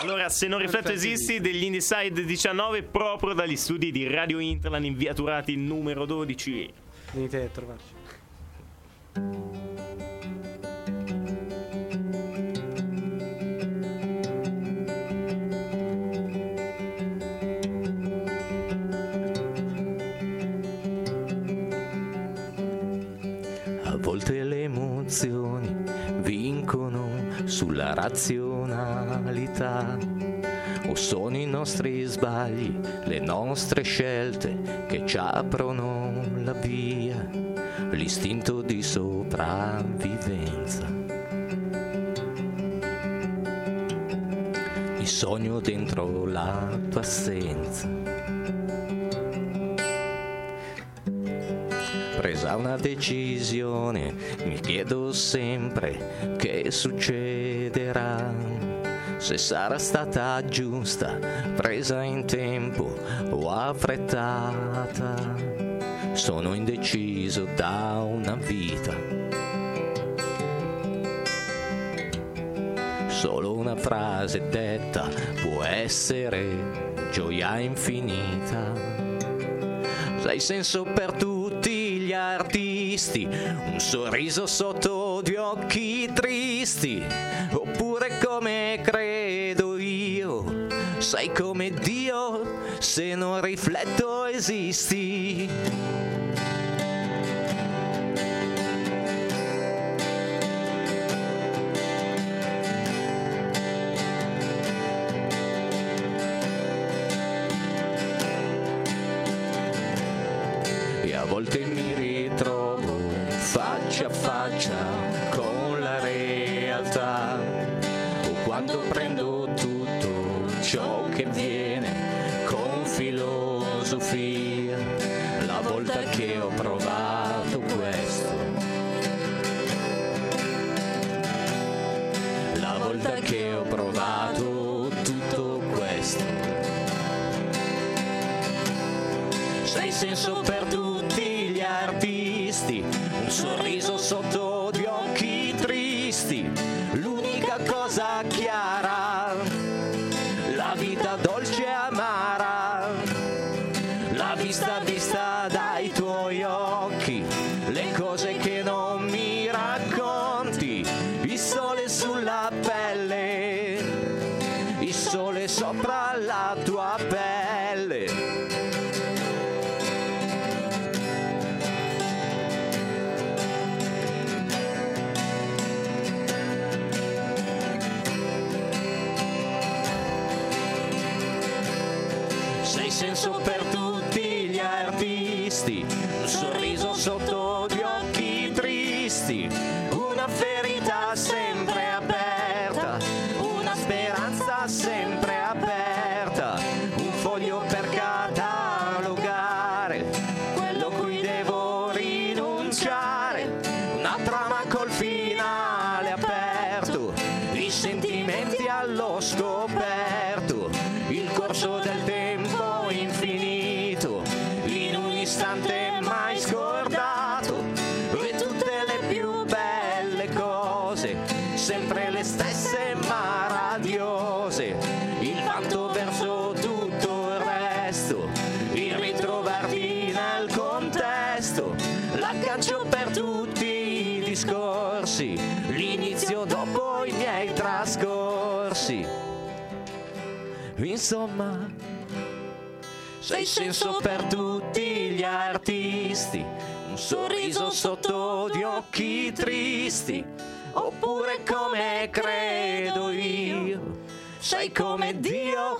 Allora, se non rifletto esisti, degli Indeside 19 proprio dagli studi di Radio Interland in via Turati numero 12. Venite a trovarci. A volte le emozioni vincono sulla razionalità. O sono i nostri sbagli, le nostre scelte che ci aprono la via, l'istinto di sopravvivenza. Il sogno dentro la tua assenza. Presa una decisione, mi chiedo sempre che succederà. Se sarà stata giusta, presa in tempo o affrettata. Sono indeciso da una vita. Solo una frase detta può essere gioia infinita. Sei senso per tutti gli artisti, un sorriso sotto gli occhi tristi, oppure come credo io, sei come Dio, se non rifletto esisti. volte faccia a faccia con la realtà. O quando prendo tutto ciò che viene con filosofia la volta che ho provato questo. La volta che ho provato tutto questo. Sei senso per tutti gli artisti, un sorriso tristi, l'unica cosa chiara, sei senso per tutti gli artisti, miei trascorsi. Insomma, sei senso per tutti gli artisti, un sorriso sotto gli occhi tristi, oppure come credo io, sei come Dio,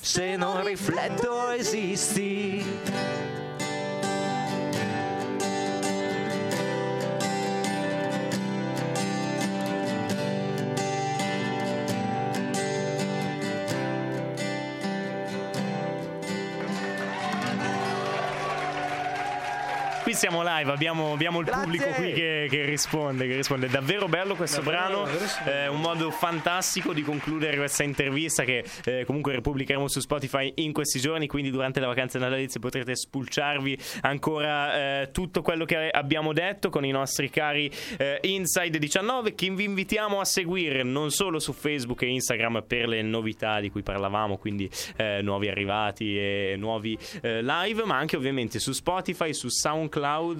se non rifletto esisti. Qui siamo live, abbiamo, abbiamo il Grazie. pubblico qui che, che risponde, che risponde. È davvero bello questo Davvero, brano, è un modo fantastico di concludere questa intervista che eh, comunque ripubblicheremo su Spotify in questi giorni, quindi durante le vacanze natalizie potrete spulciarvi ancora eh, tutto quello che abbiamo detto con i nostri cari eh, Inside 19 che vi invitiamo a seguire non solo su Facebook e Instagram per le novità di cui parlavamo, quindi eh, nuovi arrivati e nuovi eh, live, ma anche ovviamente su Spotify, su SoundCloud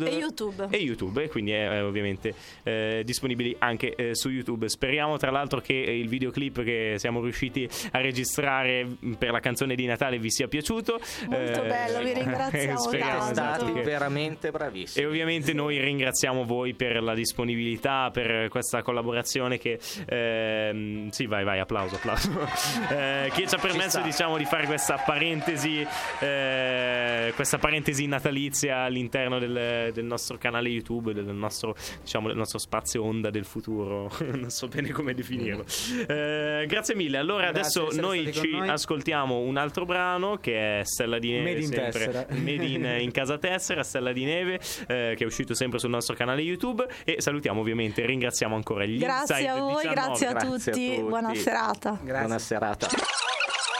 E YouTube. e YouTube, e quindi è eh, ovviamente eh, disponibili anche eh, su YouTube. Speriamo tra l'altro che il videoclip che siamo riusciti a registrare mh, per la canzone di Natale vi sia piaciuto. Molto bello, vi ringraziamo speriamo, esatto, stati che- veramente bravissimi. e ovviamente noi ringraziamo voi per la disponibilità, per questa collaborazione che... ehm, sì, vai, vai, applauso, applauso. Eh, che ci ha permesso, sta. diciamo, di fare questa parentesi, eh, questa parentesi natalizia all'interno del, del nostro canale YouTube, del nostro, diciamo, del nostro spazio onda del futuro. non so bene come definirlo. Eh, grazie mille. Allora, Grazie adesso noi ci noi. ascoltiamo un altro brano che è Stella di Neve. Made in sempre, Tessera. Made in, in Casa Tessera, Stella di Neve, eh, che è uscito sempre sul nostro canale YouTube. E salutiamo ovviamente, ringraziamo ancora gli Grazie Inside a voi, 19. grazie a Grazie a tutti, tutti. buona serata. Grazie. Buona serata.